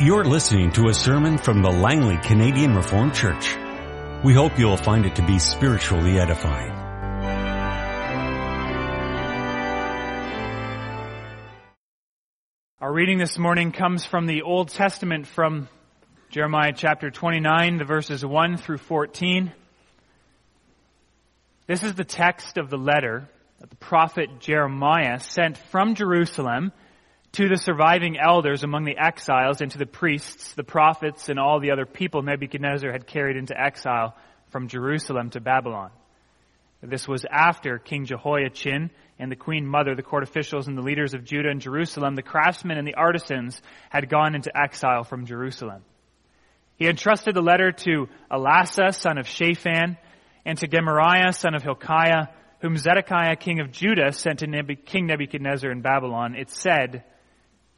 You're listening to a sermon from the Langley Canadian Reformed Church. We hope you'll find it to be spiritually edifying. Our reading this morning comes from the Old Testament from Jeremiah chapter 29, the verses 1 through 14. This is the text of the letter that the prophet Jeremiah sent from Jerusalem to the surviving elders among the exiles and to the priests, the prophets, and all the other people Nebuchadnezzar had carried into exile from Jerusalem to Babylon. This was after King Jehoiachin and the queen mother, the court officials and the leaders of Judah and Jerusalem, the craftsmen and the artisans had gone into exile from Jerusalem. He entrusted the letter to Elasah, son of Shaphan, and to Gemariah, son of Hilkiah, whom Zedekiah, king of Judah, sent to King Nebuchadnezzar in Babylon. It said,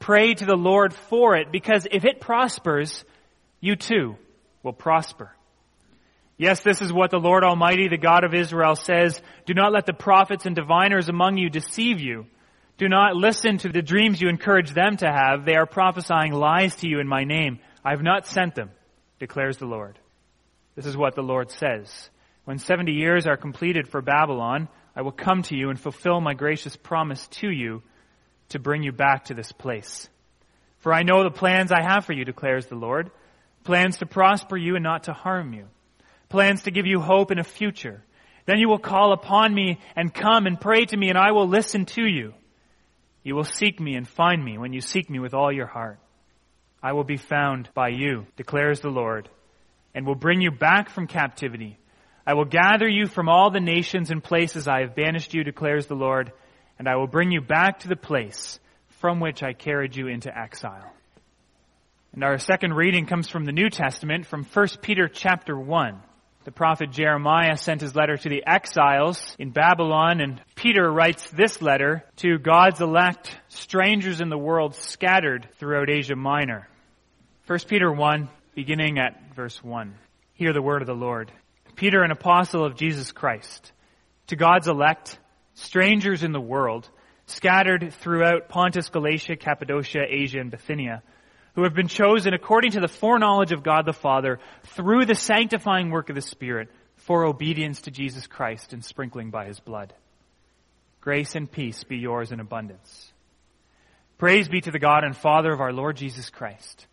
Pray to the Lord for it, because if it prospers, you too will prosper. Yes, this is what the Lord Almighty, the God of Israel says. Do not let the prophets and diviners among you deceive you. Do not listen to the dreams you encourage them to have. They are prophesying lies to you in my name. I have not sent them, declares the Lord. This is what the Lord says. When 70 years are completed for Babylon, I will come to you and fulfill my gracious promise to you to bring you back to this place. For I know the plans I have for you, declares the Lord. Plans to prosper you and not to harm you. Plans to give you hope in a future. Then you will call upon me and come and pray to me and I will listen to you. You will seek me and find me when you seek me with all your heart. I will be found by you, declares the Lord, and will bring you back from captivity. I will gather you from all the nations and places I have banished you, declares the Lord, and I will bring you back to the place from which I carried you into exile. And our second reading comes from the New Testament, from 1 Peter chapter 1. The prophet Jeremiah sent his letter to the exiles in Babylon, and Peter writes this letter to God's elect, strangers in the world scattered throughout Asia Minor. 1 Peter 1, beginning at verse 1. Hear the word of the Lord. Peter, an apostle of Jesus Christ, to God's elect, strangers in the world, scattered throughout Pontus, Galatia, Cappadocia, Asia, and Bithynia, who have been chosen according to the foreknowledge of God the Father through the sanctifying work of the Spirit for obedience to Jesus Christ and sprinkling by his blood. Grace and peace be yours in abundance. Praise be to the God and Father of our Lord Jesus Christ.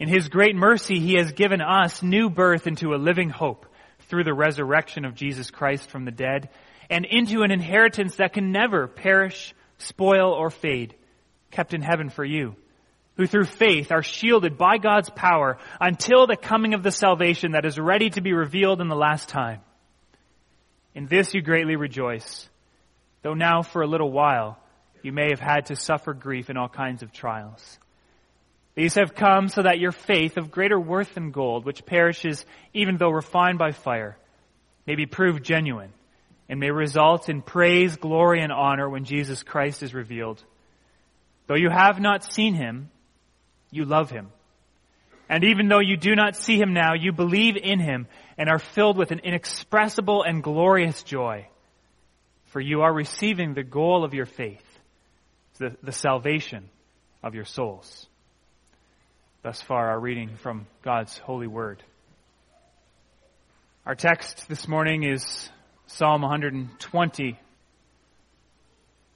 In his great mercy, he has given us new birth into a living hope through the resurrection of Jesus Christ from the dead and into an inheritance that can never perish, spoil, or fade, kept in heaven for you, who through faith are shielded by God's power until the coming of the salvation that is ready to be revealed in the last time. In this you greatly rejoice, though now for a little while you may have had to suffer grief in all kinds of trials. These have come so that your faith of greater worth than gold, which perishes even though refined by fire, may be proved genuine and may result in praise, glory, and honor when Jesus Christ is revealed. Though you have not seen him, you love him. And even though you do not see him now, you believe in him and are filled with an inexpressible and glorious joy. For you are receiving the goal of your faith, the, the salvation of your souls. Thus far, our reading from God's holy word. Our text this morning is Psalm 120.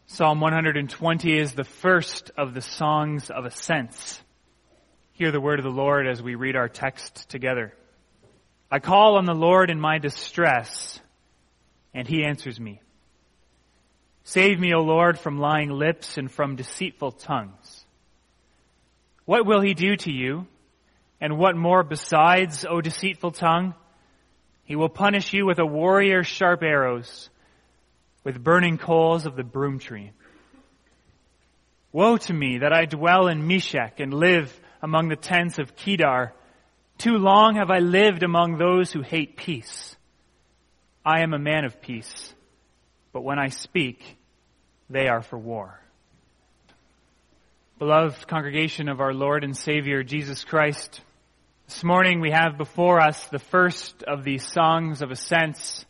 Psalm 120 is the first of the songs of ascents. Hear the word of the Lord as we read our text together. I call on the Lord in my distress, and he answers me. Save me, O Lord, from lying lips and from deceitful tongues. What will he do to you? And what more besides, O deceitful tongue? He will punish you with a warrior's sharp arrows, with burning coals of the broom tree. Woe to me that I dwell in Meshech and live among the tents of Kedar. Too long have I lived among those who hate peace. I am a man of peace, but when I speak, they are for war. Beloved congregation of our Lord and Savior Jesus Christ, this morning we have before us the first of these songs of ascents,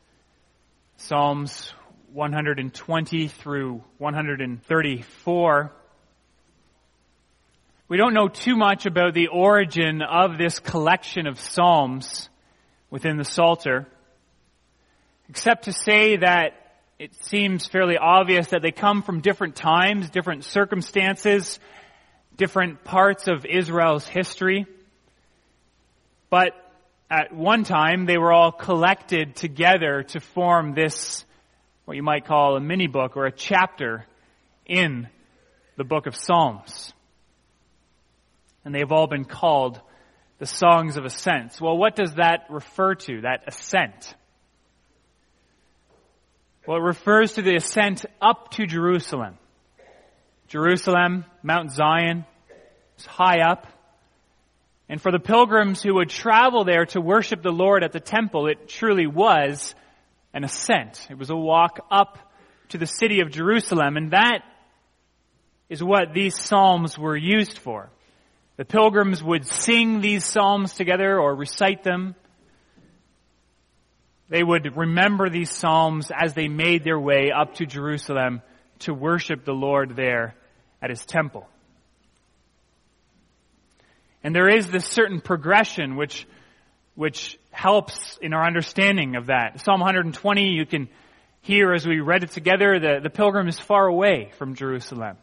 Psalms 120 through 134. We don't know too much about the origin of this collection of Psalms within the Psalter, except to say that it seems fairly obvious that they come from different times, different circumstances, different parts of Israel's history. But at one time, they were all collected together to form this, what you might call a mini book or a chapter in the book of Psalms. And they've all been called the Songs of Ascent. Well, what does that refer to, that ascent? Well, it refers to the ascent up to Jerusalem. Jerusalem, Mount Zion, is high up. And for the pilgrims who would travel there to worship the Lord at the temple, it truly was an ascent. It was a walk up to the city of Jerusalem, and that is what these psalms were used for. The pilgrims would sing these psalms together or recite them. They would remember these psalms as they made their way up to Jerusalem to worship the Lord there at his temple. And there is this certain progression which, which helps in our understanding of that. Psalm 120, you can hear as we read it together, the, the pilgrim is far away from Jerusalem.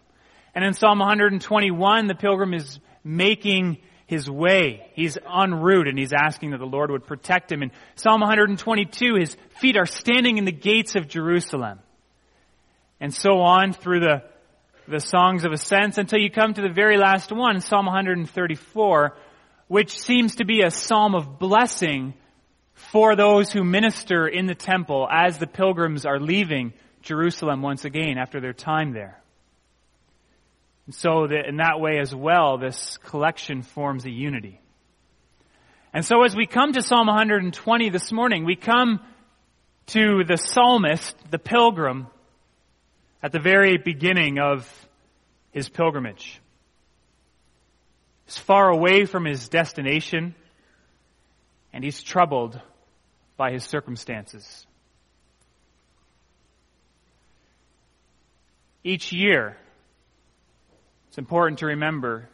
And in Psalm 121, the pilgrim is making his way. He's en route and he's asking that the Lord would protect him. In Psalm 122, his feet are standing in the gates of Jerusalem. And so on through the the songs of ascents until you come to the very last one, Psalm 134, which seems to be a psalm of blessing for those who minister in the temple as the pilgrims are leaving Jerusalem once again after their time there. And so that in that way as well, this collection forms a unity. And so as we come to Psalm 120 this morning, we come to the psalmist, the pilgrim, at the very beginning of his pilgrimage. He's far away from his destination, and he's troubled by his circumstances. Each year, it's important to remember,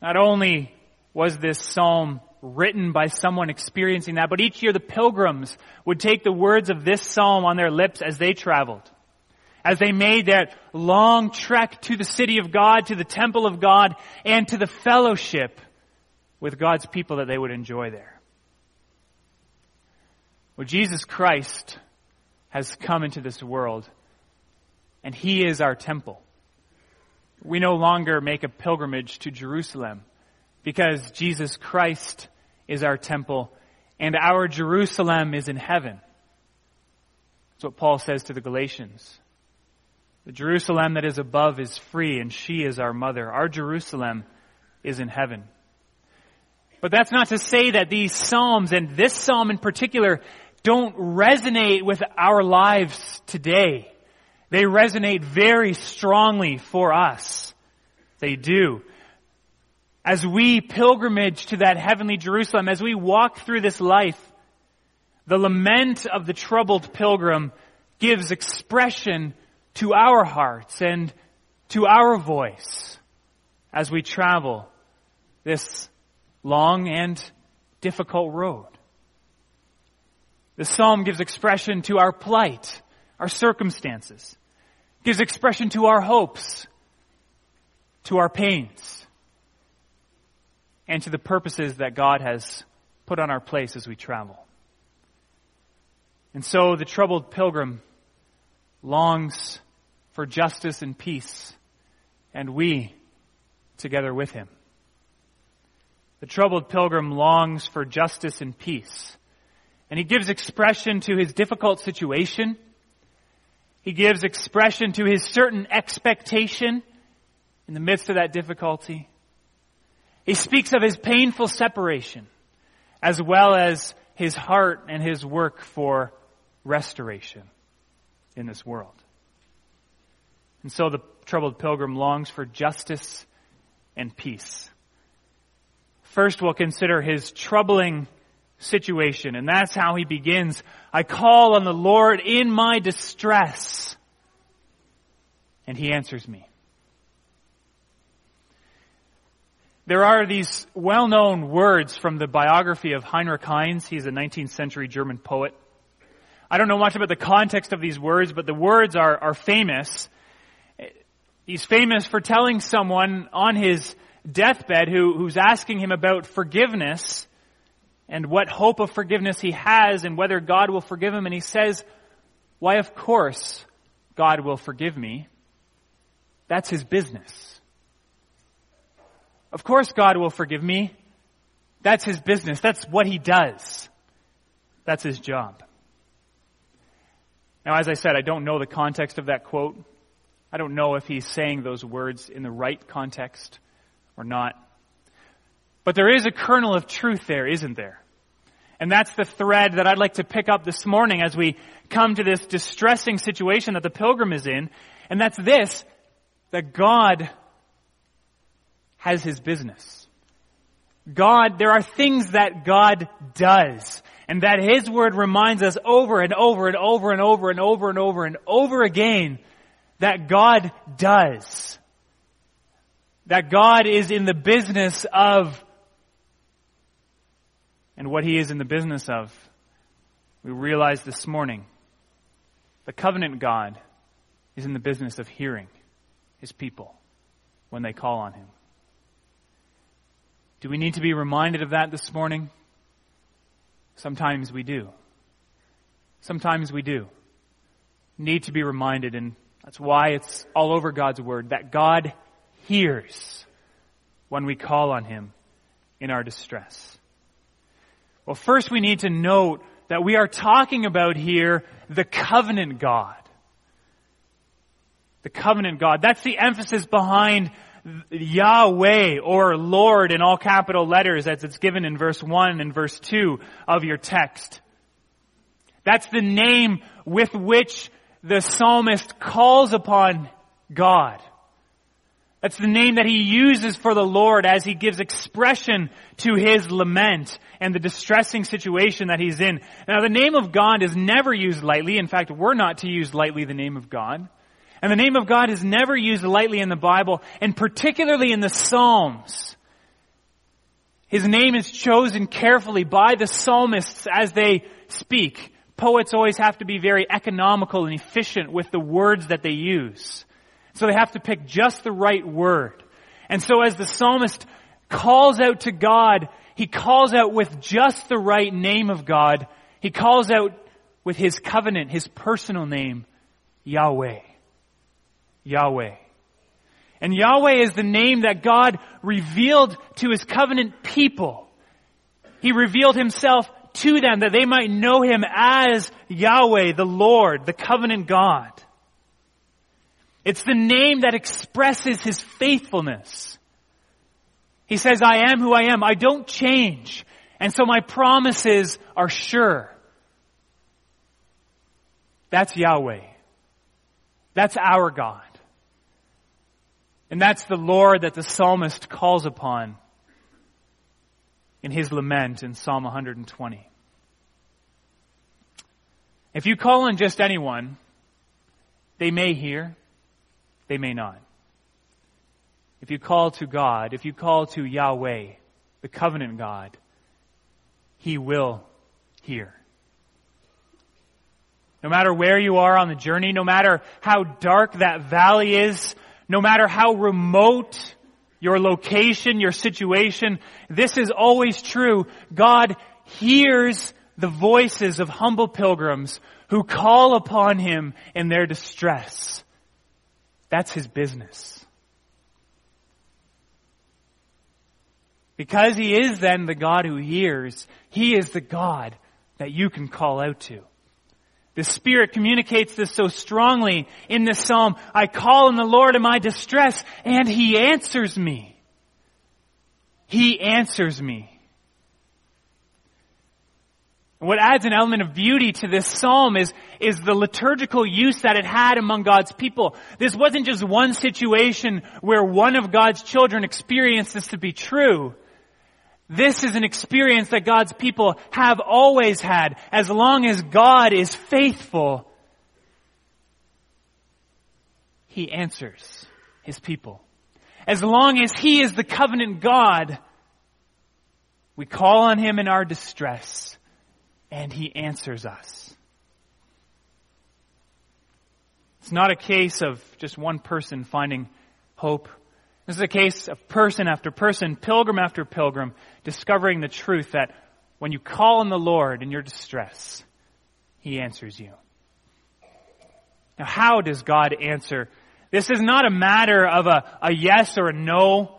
not only was this psalm written by someone experiencing that, but each year the pilgrims would take the words of this psalm on their lips as they traveled as they made that long trek to the city of God, to the temple of God, and to the fellowship with God's people that they would enjoy there. Well, Jesus Christ has come into this world, and He is our temple. We no longer make a pilgrimage to Jerusalem because Jesus Christ is our temple, and our Jerusalem is in heaven. That's what Paul says to the Galatians. The Jerusalem that is above is free, and she is our mother. Our Jerusalem is in heaven. But that's not to say that these Psalms, and this Psalm in particular, don't resonate with our lives today. They resonate very strongly for us. They do. As we pilgrimage to that heavenly Jerusalem, as we walk through this life, the lament of the troubled pilgrim gives expression to our hearts and to our voice as we travel this long and difficult road. The psalm gives expression to our plight, our circumstances, gives expression to our hopes, to our pains, and to the purposes that God has put on our place as we travel. And so the troubled pilgrim longs for justice and peace, and we together with him. The troubled pilgrim longs for justice and peace, and he gives expression to his difficult situation. He gives expression to his certain expectation in the midst of that difficulty. He speaks of his painful separation, as well as his heart and his work for restoration in this world. And so the troubled pilgrim longs for justice and peace. First, we'll consider his troubling situation, and that's how he begins. I call on the Lord in my distress, and he answers me. There are these well-known words from the biography of Heinrich Heine. He's a 19th century German poet. I don't know much about the context of these words, but the words are, are famous. He's famous for telling someone on his deathbed who, who's asking him about forgiveness and what hope of forgiveness he has and whether God will forgive him. And he says, why of course God will forgive me. That's his business. Of course God will forgive me. That's his business. That's what he does. That's his job. Now, as I said, I don't know the context of that quote. I don't know if he's saying those words in the right context or not. But there is a kernel of truth there, isn't there? And that's the thread that I'd like to pick up this morning as we come to this distressing situation that the pilgrim is in. And that's this, that God has his business. God, there are things that God does and that his word reminds us over and over and over and over and over and over and over again that God does. That God is in the business of and what he is in the business of. We realize this morning the covenant God is in the business of hearing his people when they call on him. Do we need to be reminded of that this morning? Sometimes we do. Sometimes we do. Need to be reminded, and that's why it's all over God's Word, that God hears when we call on Him in our distress. Well, first we need to note that we are talking about here the covenant God. The covenant God. That's the emphasis behind Yahweh or Lord in all capital letters as it's given in verse 1 and verse 2 of your text. That's the name with which the psalmist calls upon God. That's the name that he uses for the Lord as he gives expression to his lament and the distressing situation that he's in. Now the name of God is never used lightly. In fact, we're not to use lightly the name of God. And the name of God is never used lightly in the Bible, and particularly in the Psalms. His name is chosen carefully by the psalmists as they speak. Poets always have to be very economical and efficient with the words that they use. So they have to pick just the right word. And so as the psalmist calls out to God, he calls out with just the right name of God. He calls out with his covenant, his personal name, Yahweh. Yahweh. And Yahweh is the name that God revealed to his covenant people. He revealed himself to them that they might know him as Yahweh, the Lord, the covenant God. It's the name that expresses his faithfulness. He says, I am who I am. I don't change. And so my promises are sure. That's Yahweh. That's our God. And that's the Lord that the psalmist calls upon in his lament in Psalm 120. If you call on just anyone, they may hear, they may not. If you call to God, if you call to Yahweh, the covenant God, He will hear. No matter where you are on the journey, no matter how dark that valley is, no matter how remote your location, your situation, this is always true. God hears the voices of humble pilgrims who call upon Him in their distress. That's His business. Because He is then the God who hears, He is the God that you can call out to. The Spirit communicates this so strongly in this psalm. I call on the Lord in my distress and He answers me. He answers me. And what adds an element of beauty to this psalm is, is the liturgical use that it had among God's people. This wasn't just one situation where one of God's children experienced this to be true. This is an experience that God's people have always had. As long as God is faithful, He answers His people. As long as He is the covenant God, we call on Him in our distress and he answers us. It's not a case of just one person finding hope. This is a case of person after person, pilgrim after pilgrim, discovering the truth that when you call on the Lord in your distress, he answers you. Now, how does God answer? This is not a matter of a, a yes or a no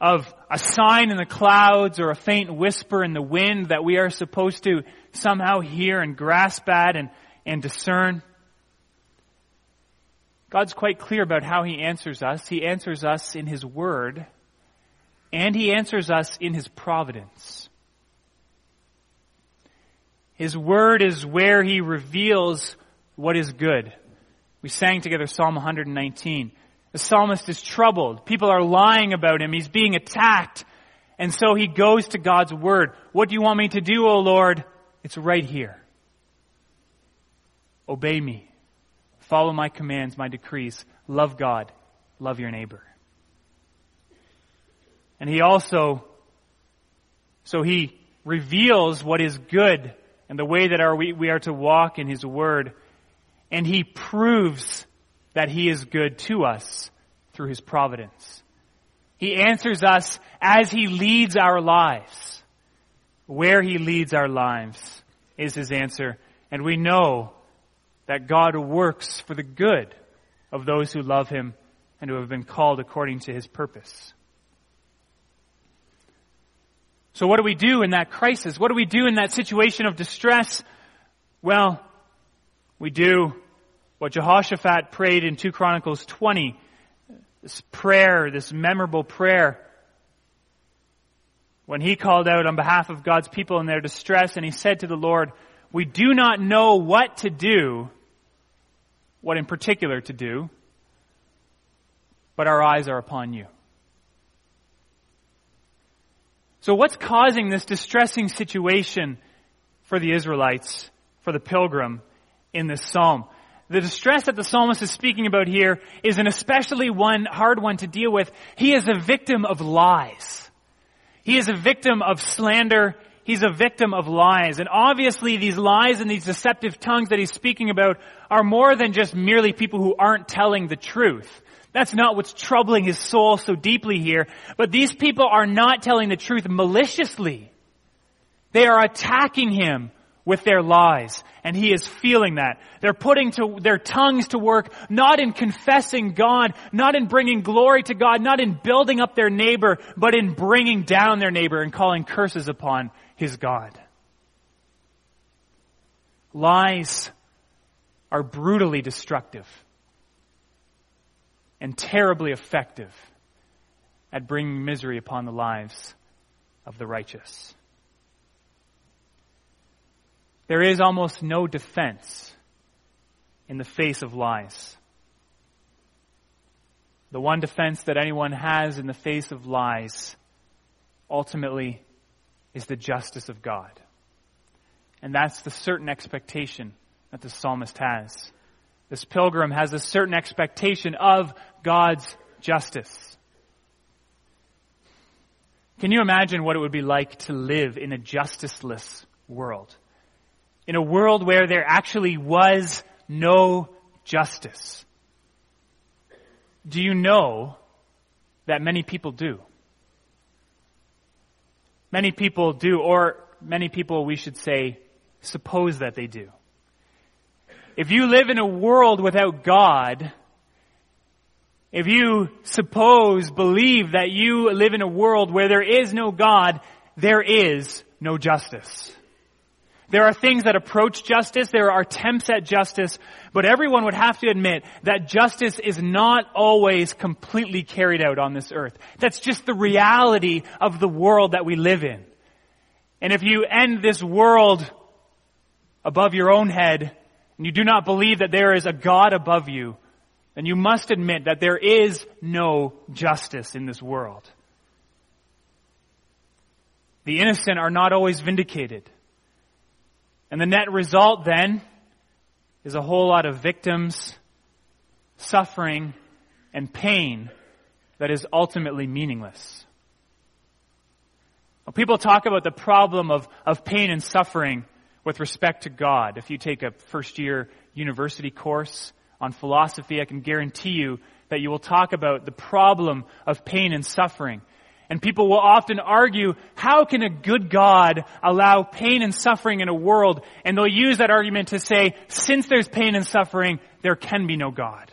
of a sign in the clouds or a faint whisper in the wind that we are supposed to somehow hear and grasp at and, and discern. God's quite clear about how He answers us. He answers us in His Word, and He answers us in His providence. His Word is where He reveals what is good. We sang together Psalm 119. The psalmist is troubled. People are lying about him. He's being attacked. And so he goes to God's word. What do you want me to do, O Lord? It's right here. Obey me. Follow my commands, my decrees. Love God. Love your neighbor. And he also, so he reveals what is good and the way that our, we, we are to walk in his word. And he proves that He is good to us through His providence. He answers us as He leads our lives. Where He leads our lives is His answer. And we know that God works for the good of those who love Him and who have been called according to His purpose. So what do we do in that crisis? What do we do in that situation of distress? Well, we do what Jehoshaphat prayed in 2 Chronicles 20, this prayer, this memorable prayer, when he called out on behalf of God's people in their distress and he said to the Lord, we do not know what to do, what in particular to do, but our eyes are upon you. So what's causing this distressing situation for the Israelites, for the pilgrim in this psalm? The distress that the psalmist is speaking about here is an especially one, hard one to deal with. He is a victim of lies. He is a victim of slander. He's a victim of lies. And obviously these lies and these deceptive tongues that he's speaking about are more than just merely people who aren't telling the truth. That's not what's troubling his soul so deeply here. But these people are not telling the truth maliciously. They are attacking him with their lies. And he is feeling that. They're putting to, their tongues to work not in confessing God, not in bringing glory to God, not in building up their neighbor, but in bringing down their neighbor and calling curses upon his God. Lies are brutally destructive and terribly effective at bringing misery upon the lives of the righteous. There is almost no defense in the face of lies. The one defense that anyone has in the face of lies ultimately is the justice of God. And that's the certain expectation that the psalmist has. This pilgrim has a certain expectation of God's justice. Can you imagine what it would be like to live in a justiceless world? In a world where there actually was no justice. Do you know that many people do? Many people do, or many people, we should say, suppose that they do. If you live in a world without God, if you suppose, believe that you live in a world where there is no God, there is no justice. There are things that approach justice, there are attempts at justice, but everyone would have to admit that justice is not always completely carried out on this earth. That's just the reality of the world that we live in. And if you end this world above your own head, and you do not believe that there is a God above you, then you must admit that there is no justice in this world. The innocent are not always vindicated. And the net result then is a whole lot of victims, suffering, and pain that is ultimately meaningless. When people talk about the problem of, of pain and suffering with respect to God. If you take a first year university course on philosophy, I can guarantee you that you will talk about the problem of pain and suffering. And people will often argue, how can a good God allow pain and suffering in a world? And they'll use that argument to say, since there's pain and suffering, there can be no God.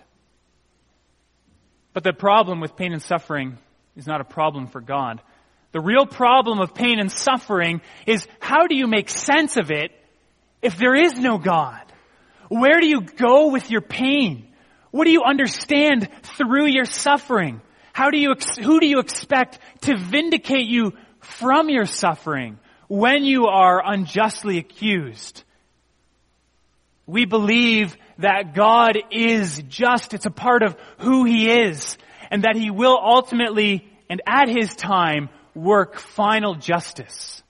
But the problem with pain and suffering is not a problem for God. The real problem of pain and suffering is how do you make sense of it if there is no God? Where do you go with your pain? What do you understand through your suffering? How do you, who do you expect to vindicate you from your suffering when you are unjustly accused? We believe that God is just. It's a part of who He is. And that He will ultimately and at His time work final justice.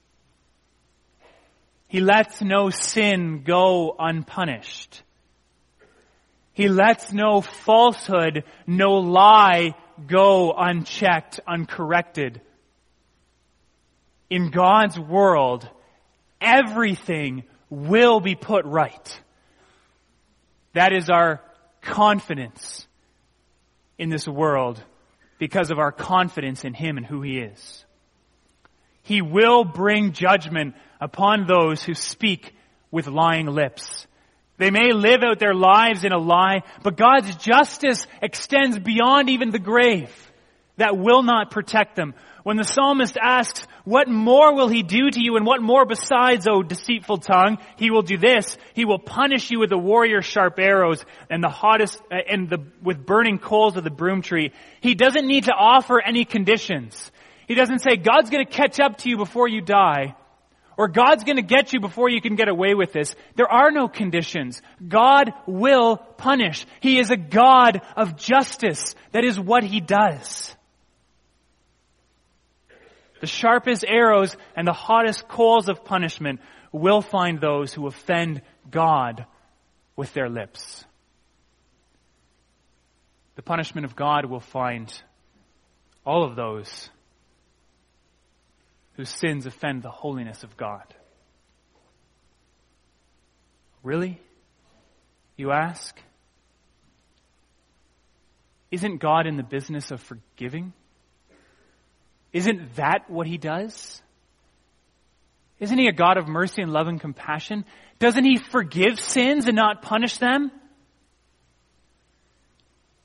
He lets no sin go unpunished. He lets no falsehood, no lie go unchecked, uncorrected. In God's world, everything will be put right. That is our confidence in this world because of our confidence in Him and who He is. He will bring judgment upon those who speak with lying lips. They may live out their lives in a lie, but God's justice extends beyond even the grave. That will not protect them. When the psalmist asks, what more will he do to you and what more besides, O deceitful tongue? He will do this. He will punish you with the warrior's sharp arrows and the hottest, uh, and the, with burning coals of the broom tree. He doesn't need to offer any conditions. He doesn't say, God's gonna catch up to you before you die or God's going to get you before you can get away with this. There are no conditions. God will punish. He is a God of justice. That is what He does. The sharpest arrows and the hottest coals of punishment will find those who offend God with their lips. The punishment of God will find all of those whose sins offend the holiness of God. Really? You ask? Isn't God in the business of forgiving? Isn't that what He does? Isn't He a God of mercy and love and compassion? Doesn't He forgive sins and not punish them?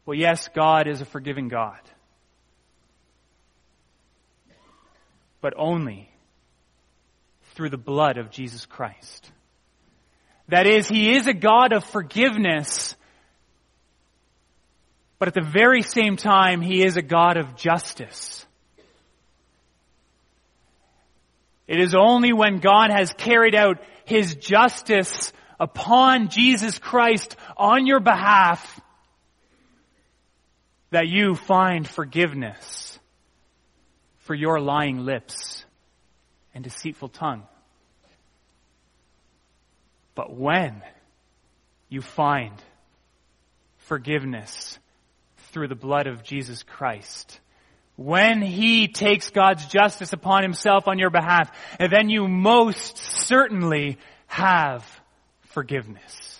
Well, yes, God is a forgiving God. But only through the blood of Jesus Christ. That is, He is a God of forgiveness, but at the very same time, He is a God of justice. It is only when God has carried out His justice upon Jesus Christ on your behalf that you find forgiveness for your lying lips and deceitful tongue. But when you find forgiveness through the blood of Jesus Christ, when He takes God's justice upon Himself on your behalf, then you most certainly have forgiveness.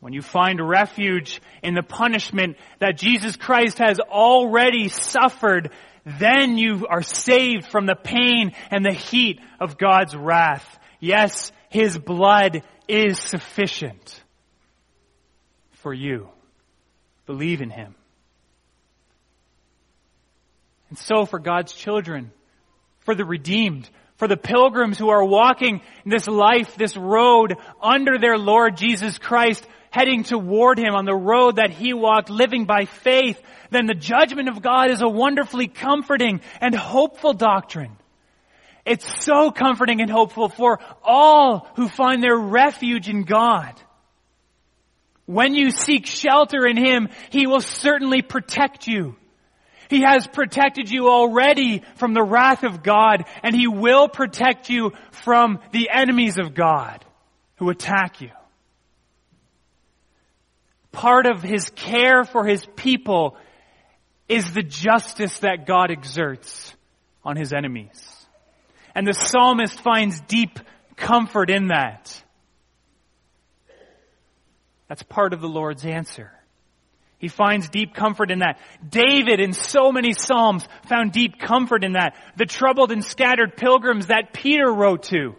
When you find refuge in the punishment that Jesus Christ has already suffered, then you are saved from the pain and the heat of God's wrath. Yes, His blood is sufficient for you. Believe in Him. And so for God's children, for the redeemed, For the pilgrims who are walking this life, this road under their Lord Jesus Christ, heading toward Him on the road that He walked, living by faith, then the judgment of God is a wonderfully comforting and hopeful doctrine. It's so comforting and hopeful for all who find their refuge in God. When you seek shelter in Him, He will certainly protect you. He has protected you already from the wrath of God, and He will protect you from the enemies of God who attack you. Part of His care for His people is the justice that God exerts on His enemies. And the psalmist finds deep comfort in that. That's part of the Lord's answer. He finds deep comfort in that. David in so many Psalms found deep comfort in that. The troubled and scattered pilgrims that Peter wrote to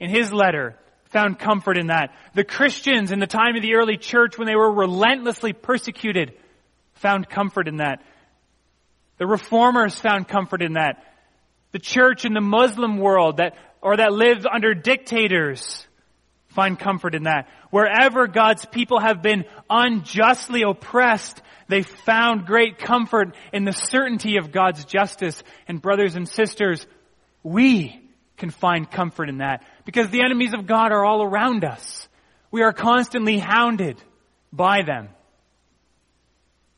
in his letter found comfort in that. The Christians in the time of the early church when they were relentlessly persecuted found comfort in that. The reformers found comfort in that. The church in the Muslim world that, or that lives under dictators Find comfort in that. Wherever God's people have been unjustly oppressed, they found great comfort in the certainty of God's justice. And brothers and sisters, we can find comfort in that because the enemies of God are all around us. We are constantly hounded by them.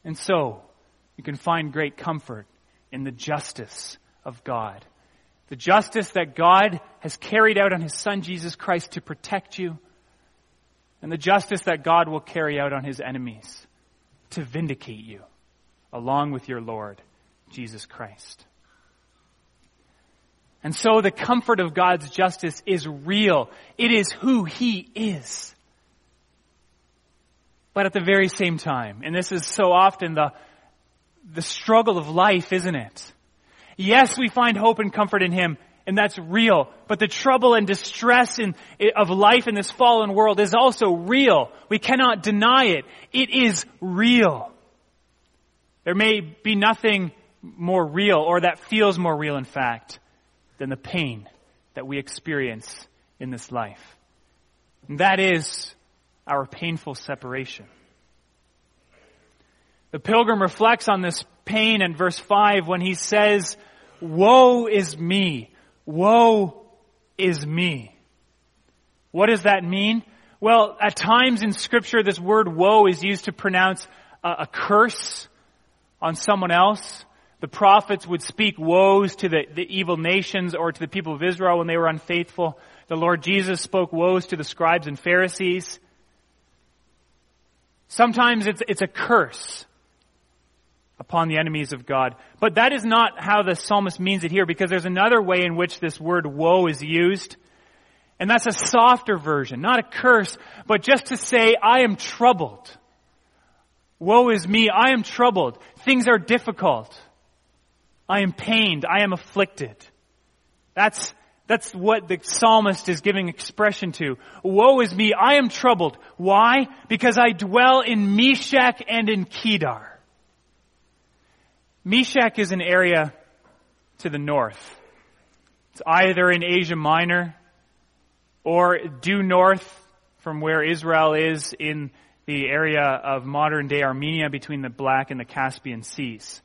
And so, you can find great comfort in the justice of God. The justice that God has carried out on His Son Jesus Christ to protect you, and the justice that God will carry out on His enemies to vindicate you, along with your Lord, Jesus Christ. And so the comfort of God's justice is real. It is who He is. But at the very same time, and this is so often the, the struggle of life, isn't it? Yes, we find hope and comfort in Him, and that's real. But the trouble and distress in, of life in this fallen world is also real. We cannot deny it. It is real. There may be nothing more real, or that feels more real, in fact, than the pain that we experience in this life. And that is our painful separation. The pilgrim reflects on this pain in verse 5 when he says, Woe is me. Woe is me. What does that mean? Well, at times in scripture, this word woe is used to pronounce a, a curse on someone else. The prophets would speak woes to the, the evil nations or to the people of Israel when they were unfaithful. The Lord Jesus spoke woes to the scribes and Pharisees. Sometimes it's, it's a curse upon the enemies of God. But that is not how the psalmist means it here because there's another way in which this word woe is used. And that's a softer version, not a curse, but just to say, I am troubled. Woe is me, I am troubled. Things are difficult. I am pained, I am afflicted. That's, that's what the psalmist is giving expression to. Woe is me, I am troubled. Why? Because I dwell in Meshech and in Kedar. Meshech is an area to the north. It's either in Asia Minor or due north from where Israel is in the area of modern day Armenia between the Black and the Caspian Seas.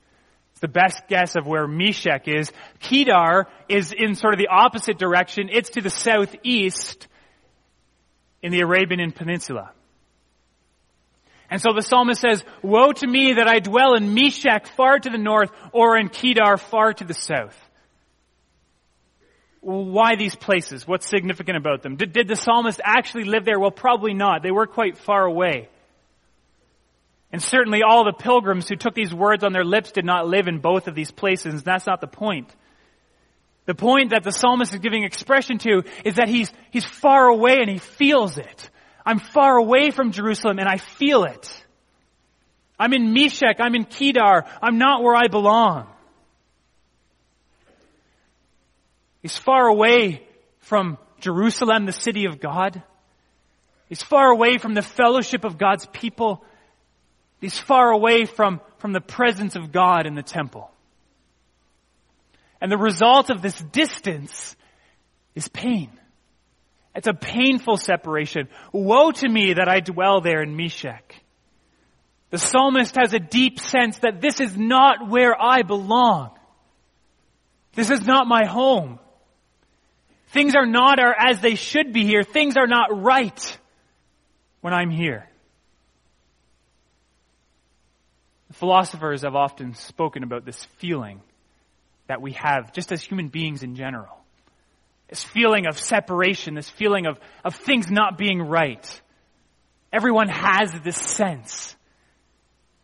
The best guess of where Meshech is. Kedar is in sort of the opposite direction. It's to the southeast in the Arabian Peninsula. And so the psalmist says, Woe to me that I dwell in Meshech far to the north or in Kedar far to the south. why these places? What's significant about them? Did, did the psalmist actually live there? Well, probably not. They were quite far away. And certainly all the pilgrims who took these words on their lips did not live in both of these places. That's not the point. The point that the psalmist is giving expression to is that he's, he's far away and he feels it. I'm far away from Jerusalem and I feel it. I'm in Meshech. I'm in Kedar. I'm not where I belong. He's far away from Jerusalem, the city of God. He's far away from the fellowship of God's people. He's far away from, from the presence of God in the temple. And the result of this distance is pain. It's a painful separation. Woe to me that I dwell there in Meshech. The psalmist has a deep sense that this is not where I belong. This is not my home. Things are not as they should be here. Things are not right when I'm here. Philosophers have often spoken about this feeling that we have just as human beings in general. This feeling of separation, this feeling of, of things not being right. Everyone has this sense.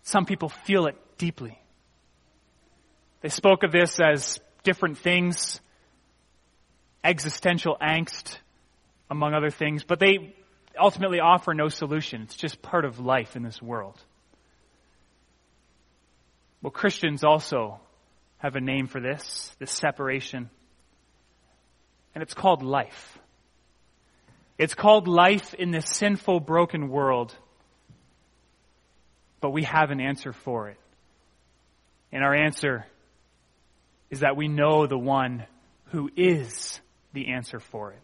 Some people feel it deeply. They spoke of this as different things, existential angst, among other things, but they ultimately offer no solution. It's just part of life in this world. Well, Christians also have a name for this, this separation. And it's called life. It's called life in this sinful, broken world. But we have an answer for it. And our answer is that we know the one who is the answer for it.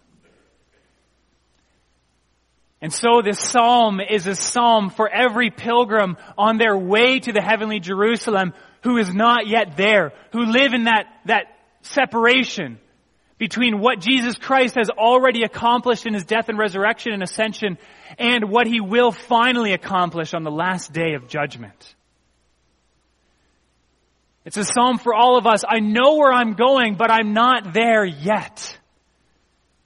And so this psalm is a psalm for every pilgrim on their way to the heavenly Jerusalem who is not yet there, who live in that, that separation between what Jesus Christ has already accomplished in his death and resurrection and ascension and what he will finally accomplish on the last day of judgment. It's a psalm for all of us. I know where I'm going, but I'm not there yet.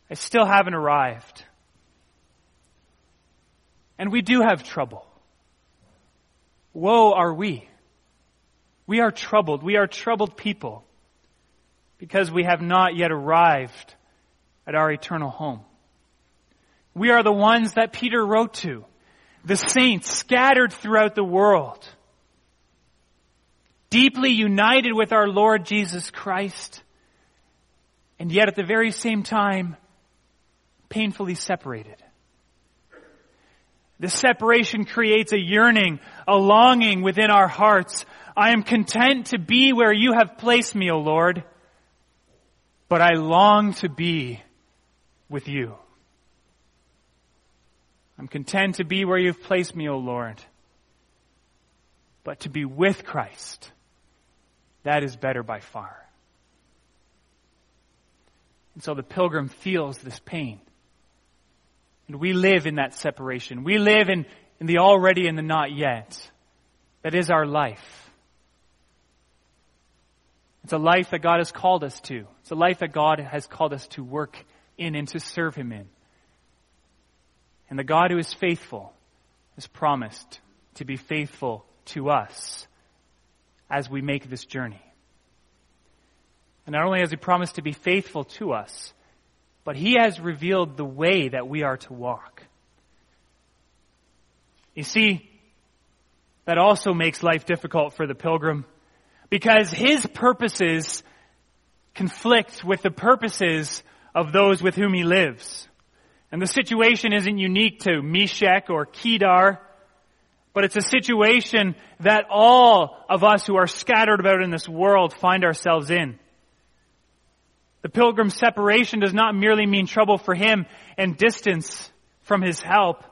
I still haven't arrived. And we do have trouble. Woe are we. We are troubled. We are troubled people because we have not yet arrived at our eternal home. We are the ones that Peter wrote to, the saints scattered throughout the world, deeply united with our Lord Jesus Christ, and yet at the very same time, painfully separated. The separation creates a yearning, a longing within our hearts. I am content to be where you have placed me, O Lord, but I long to be with you. I'm content to be where you've placed me, O Lord, but to be with Christ, that is better by far. And so the pilgrim feels this pain. And we live in that separation. We live in, in the already and the not yet. That is our life. It's a life that God has called us to. It's a life that God has called us to work in and to serve Him in. And the God who is faithful has promised to be faithful to us as we make this journey. And not only has He promised to be faithful to us, but he has revealed the way that we are to walk. You see, that also makes life difficult for the pilgrim because his purposes conflict with the purposes of those with whom he lives. And the situation isn't unique to Meshech or Kedar, but it's a situation that all of us who are scattered about in this world find ourselves in. The pilgrim's separation does not merely mean trouble for him and distance from his help,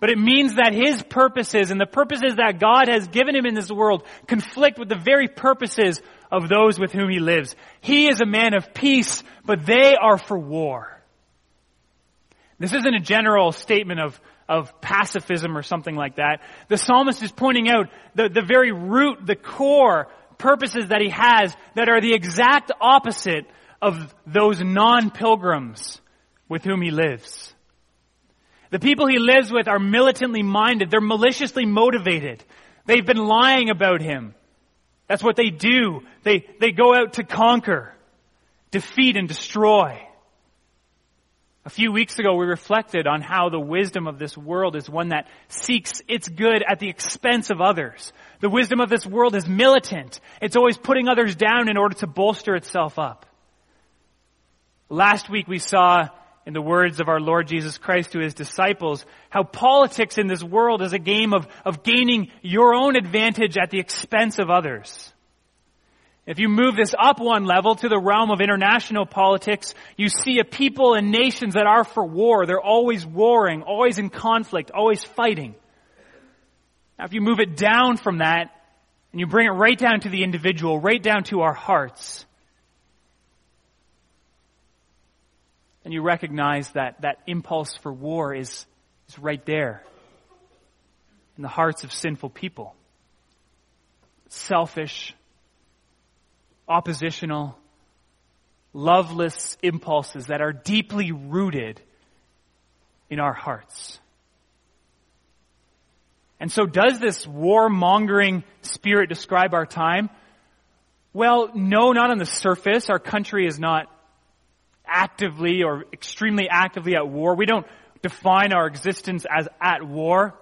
but it means that his purposes and the purposes that God has given him in this world conflict with the very purposes of those with whom he lives. He is a man of peace, but they are for war. This isn't a general statement of, of pacifism or something like that. The psalmist is pointing out the, the very root, the core purposes that he has that are the exact opposite of those non-pilgrims with whom he lives. The people he lives with are militantly minded. They're maliciously motivated. They've been lying about him. That's what they do. They, they go out to conquer, defeat, and destroy. A few weeks ago, we reflected on how the wisdom of this world is one that seeks its good at the expense of others. The wisdom of this world is militant. It's always putting others down in order to bolster itself up. Last week we saw in the words of our Lord Jesus Christ to his disciples how politics in this world is a game of, of gaining your own advantage at the expense of others. If you move this up one level to the realm of international politics, you see a people and nations that are for war. They're always warring, always in conflict, always fighting. Now if you move it down from that, and you bring it right down to the individual, right down to our hearts, and you recognize that that impulse for war is, is right there in the hearts of sinful people. Selfish, oppositional, loveless impulses that are deeply rooted in our hearts. And so does this warmongering spirit describe our time? Well, no, not on the surface. Our country is not actively or extremely actively at war. We don't define our existence as at war.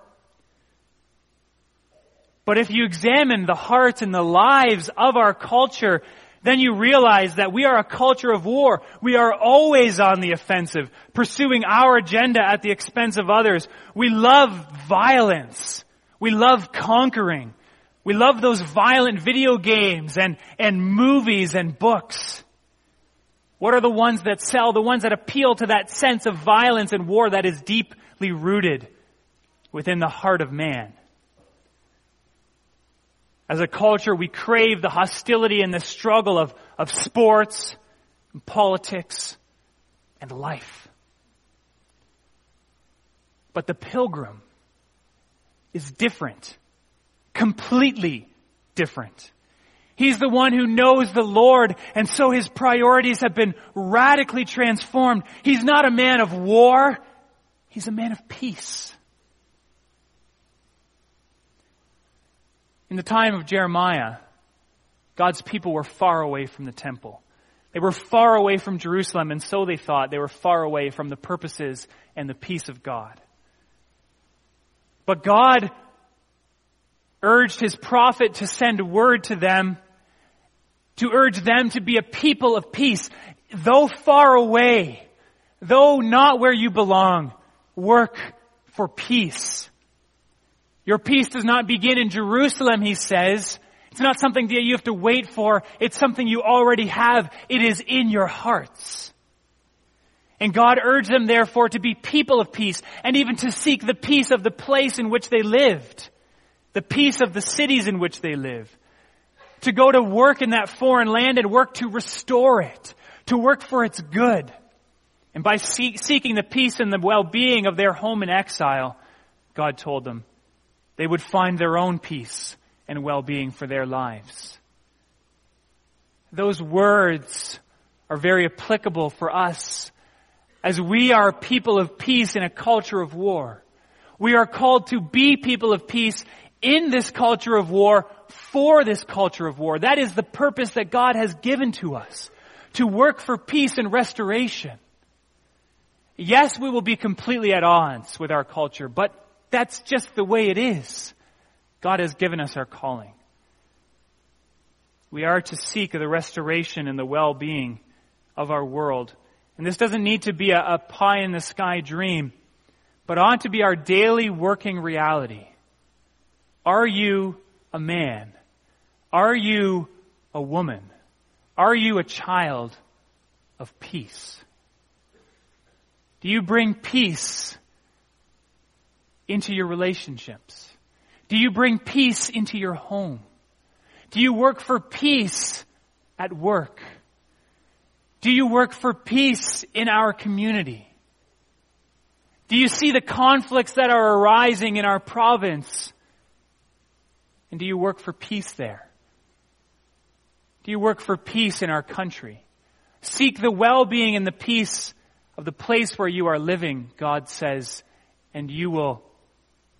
But if you examine the hearts and the lives of our culture, then you realize that we are a culture of war. We are always on the offensive, pursuing our agenda at the expense of others. We love violence. We love conquering. We love those violent video games and, and movies and books. What are the ones that sell? The ones that appeal to that sense of violence and war that is deeply rooted within the heart of man. As a culture, we crave the hostility and the struggle of, of sports, and politics, and life. But the pilgrim is different. Completely different. He's the one who knows the Lord, and so his priorities have been radically transformed. He's not a man of war, he's a man of peace. In the time of Jeremiah, God's people were far away from the temple. They were far away from Jerusalem, and so they thought they were far away from the purposes and the peace of God. But God urged his prophet to send word to them, to urge them to be a people of peace. Though far away, though not where you belong, work for peace. Your peace does not begin in Jerusalem, he says. It's not something that you have to wait for. It's something you already have. It is in your hearts. And God urged them therefore to be people of peace and even to seek the peace of the place in which they lived. The peace of the cities in which they live. To go to work in that foreign land and work to restore it. To work for its good. And by seeking the peace and the well-being of their home in exile, God told them, they would find their own peace and well-being for their lives. Those words are very applicable for us as we are people of peace in a culture of war. We are called to be people of peace in this culture of war for this culture of war. That is the purpose that God has given to us. To work for peace and restoration. Yes, we will be completely at odds with our culture, but that's just the way it is. God has given us our calling. We are to seek the restoration and the well-being of our world. And this doesn't need to be a, a pie in the sky dream, but ought to be our daily working reality. Are you a man? Are you a woman? Are you a child of peace? Do you bring peace into your relationships? Do you bring peace into your home? Do you work for peace at work? Do you work for peace in our community? Do you see the conflicts that are arising in our province? And do you work for peace there? Do you work for peace in our country? Seek the well-being and the peace of the place where you are living, God says, and you will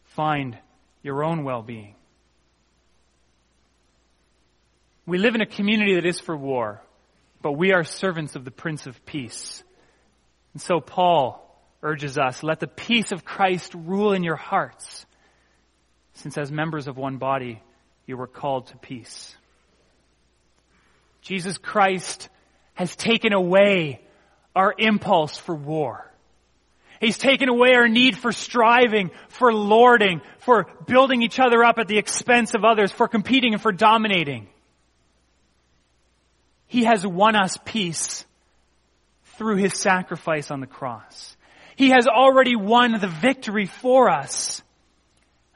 find your own well-being. We live in a community that is for war, but we are servants of the Prince of Peace. And so Paul urges us, let the peace of Christ rule in your hearts, since as members of one body, you were called to peace. Jesus Christ has taken away our impulse for war. He's taken away our need for striving, for lording, for building each other up at the expense of others, for competing and for dominating. He has won us peace through his sacrifice on the cross. He has already won the victory for us.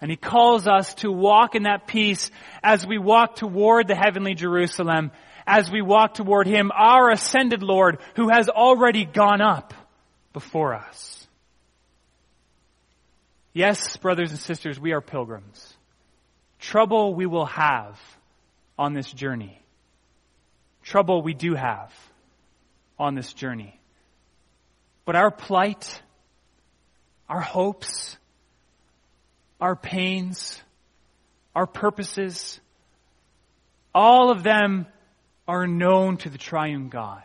And he calls us to walk in that peace as we walk toward the heavenly Jerusalem, as we walk toward him, our ascended Lord, who has already gone up before us. Yes, brothers and sisters, we are pilgrims. Trouble we will have on this journey. Trouble we do have on this journey. But our plight, our hopes, our pains, our purposes, all of them are known to the triune God.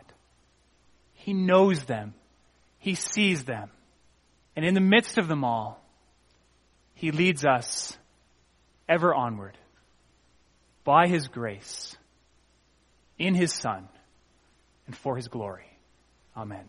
He knows them. He sees them. And in the midst of them all, He leads us ever onward by His grace, in His Son, and for His glory. Amen.